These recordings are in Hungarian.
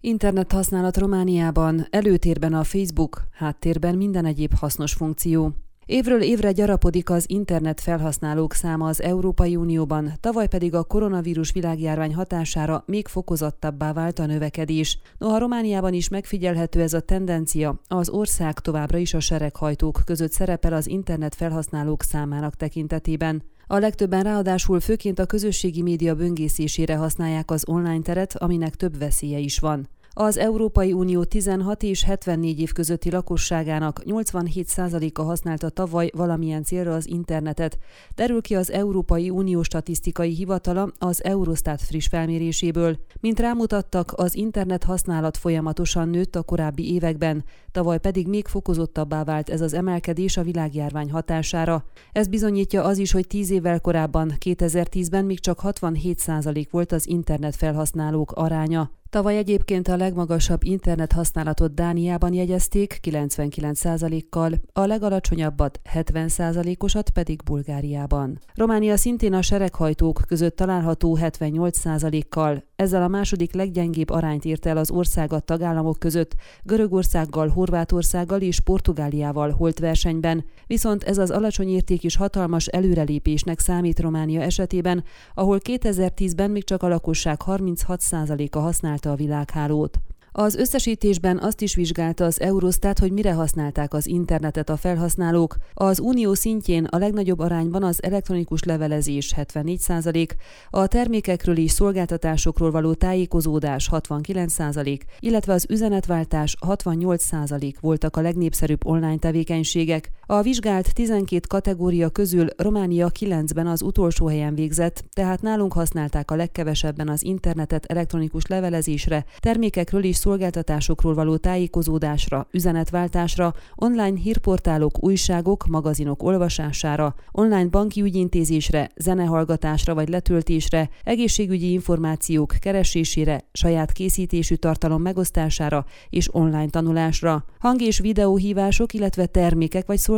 Internet használat Romániában, előtérben a Facebook, háttérben minden egyéb hasznos funkció. Évről évre gyarapodik az internet felhasználók száma az Európai Unióban, tavaly pedig a koronavírus világjárvány hatására még fokozottabbá vált a növekedés. Noha Romániában is megfigyelhető ez a tendencia, az ország továbbra is a sereghajtók között szerepel az internet felhasználók számának tekintetében. A legtöbben ráadásul főként a közösségi média böngészésére használják az online teret, aminek több veszélye is van. Az Európai Unió 16 és 74 év közötti lakosságának 87%-a használta tavaly valamilyen célra az internetet, derül ki az Európai Unió statisztikai hivatala az Eurostat friss felméréséből. Mint rámutattak, az internet használat folyamatosan nőtt a korábbi években, tavaly pedig még fokozottabbá vált ez az emelkedés a világjárvány hatására. Ez bizonyítja az is, hogy 10 évvel korábban, 2010-ben még csak 67% volt az internet felhasználók aránya. Tavaly egyébként a legmagasabb internet használatot Dániában jegyezték 99%-kal, a legalacsonyabbat 70%-osat pedig Bulgáriában. Románia szintén a sereghajtók között található 78%-kal, ezzel a második leggyengébb arányt ért el az ország a tagállamok között, Görögországgal, Horvátországgal és Portugáliával holt versenyben, viszont ez az alacsony érték is hatalmas előrelépésnek számít Románia esetében, ahol 2010-ben még csak a lakosság 36%-a használta a világhálót. Az összesítésben azt is vizsgálta az Eurostat, hogy mire használták az internetet a felhasználók. Az unió szintjén a legnagyobb arányban az elektronikus levelezés 74%, a termékekről és szolgáltatásokról való tájékozódás 69%, illetve az üzenetváltás 68% voltak a legnépszerűbb online tevékenységek. A vizsgált 12 kategória közül Románia 9-ben az utolsó helyen végzett, tehát nálunk használták a legkevesebben az internetet elektronikus levelezésre, termékekről és szolgáltatásokról való tájékozódásra, üzenetváltásra, online hírportálok, újságok, magazinok olvasására, online banki ügyintézésre, zenehallgatásra vagy letöltésre, egészségügyi információk keresésére, saját készítésű tartalom megosztására és online tanulásra. Hang- és videóhívások, illetve termékek vagy szolgáltatások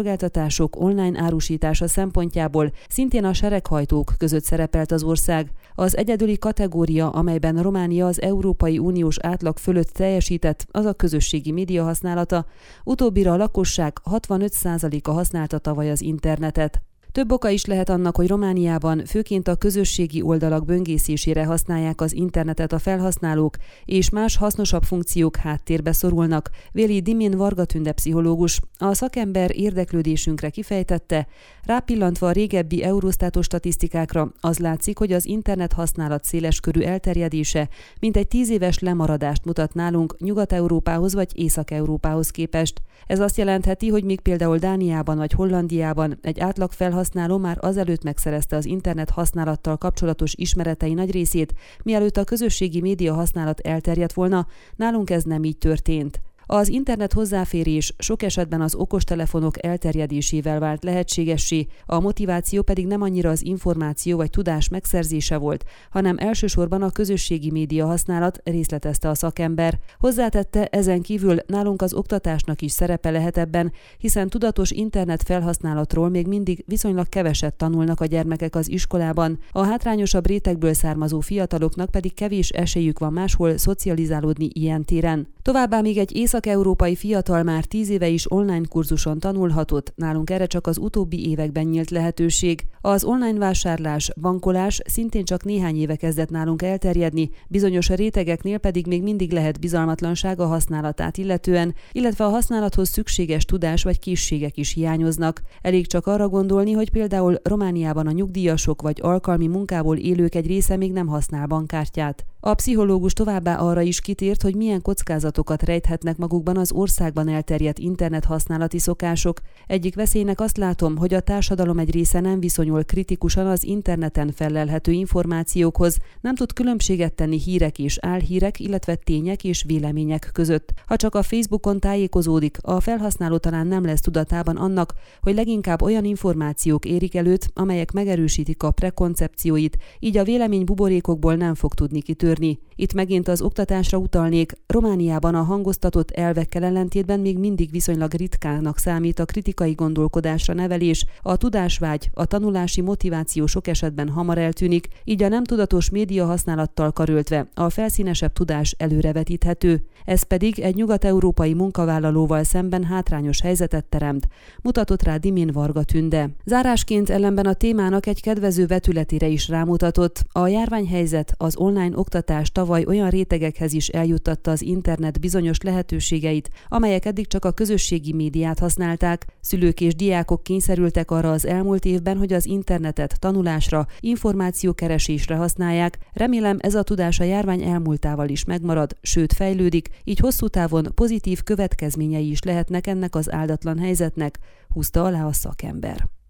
online árusítása szempontjából szintén a sereghajtók között szerepelt az ország. Az egyedüli kategória, amelyben Románia az Európai Uniós átlag fölött teljesített, az a közösségi média használata, utóbbira a lakosság 65%-a használta tavaly az internetet. Több oka is lehet annak, hogy Romániában főként a közösségi oldalak böngészésére használják az internetet a felhasználók, és más hasznosabb funkciók háttérbe szorulnak, véli Dimin Varga Tünde pszichológus. A szakember érdeklődésünkre kifejtette, rápillantva a régebbi Eurostatos statisztikákra, az látszik, hogy az internet használat széles körű elterjedése mint egy tíz éves lemaradást mutat nálunk Nyugat-Európához vagy Észak-Európához képest. Ez azt jelentheti, hogy még például Dániában vagy Hollandiában egy átlag felhasználó már azelőtt megszerezte az internet használattal kapcsolatos ismeretei nagy részét, mielőtt a közösségi média használat elterjedt volna, nálunk ez nem így történt. Az internet hozzáférés sok esetben az okostelefonok elterjedésével vált lehetségessé, a motiváció pedig nem annyira az információ vagy tudás megszerzése volt, hanem elsősorban a közösségi média használat, részletezte a szakember. Hozzátette, ezen kívül nálunk az oktatásnak is szerepe lehet ebben, hiszen tudatos internet felhasználatról még mindig viszonylag keveset tanulnak a gyermekek az iskolában, a hátrányosabb rétegből származó fiataloknak pedig kevés esélyük van máshol szocializálódni ilyen téren. Továbbá még egy észak-európai fiatal már tíz éve is online kurzuson tanulhatott, nálunk erre csak az utóbbi években nyílt lehetőség. Az online vásárlás, bankolás szintén csak néhány éve kezdett nálunk elterjedni, bizonyos rétegeknél pedig még mindig lehet bizalmatlanság a használatát illetően, illetve a használathoz szükséges tudás vagy készségek is hiányoznak. Elég csak arra gondolni, hogy például Romániában a nyugdíjasok vagy alkalmi munkából élők egy része még nem használ bankkártyát. A pszichológus továbbá arra is kitért, hogy milyen kockázatokat rejthetnek magukban az országban elterjedt internet használati szokások. Egyik veszélynek azt látom, hogy a társadalom egy része nem viszonyul kritikusan az interneten felelhető információkhoz, nem tud különbséget tenni hírek és álhírek, illetve tények és vélemények között. Ha csak a Facebookon tájékozódik, a felhasználó talán nem lesz tudatában annak, hogy leginkább olyan információk érik előtt, amelyek megerősítik a prekoncepcióit, így a vélemény buborékokból nem fog tudni kitörni törni. Itt megint az oktatásra utalnék. Romániában a hangoztatott elvekkel ellentétben még mindig viszonylag ritkának számít a kritikai gondolkodásra nevelés, a tudásvágy, a tanulási motiváció sok esetben hamar eltűnik, így a nem tudatos média használattal karöltve a felszínesebb tudás előrevetíthető. Ez pedig egy nyugat-európai munkavállalóval szemben hátrányos helyzetet teremt, mutatott rá Dimin Varga Tünde. Zárásként ellenben a témának egy kedvező vetületére is rámutatott. A járványhelyzet az online oktatás tavaly olyan rétegekhez is eljuttatta az internet bizonyos lehetőségeit, amelyek eddig csak a közösségi médiát használták. Szülők és diákok kényszerültek arra az elmúlt évben, hogy az internetet tanulásra, információkeresésre használják. Remélem ez a tudás a járvány elmúltával is megmarad, sőt fejlődik, így hosszú távon pozitív következményei is lehetnek ennek az áldatlan helyzetnek, húzta alá a szakember.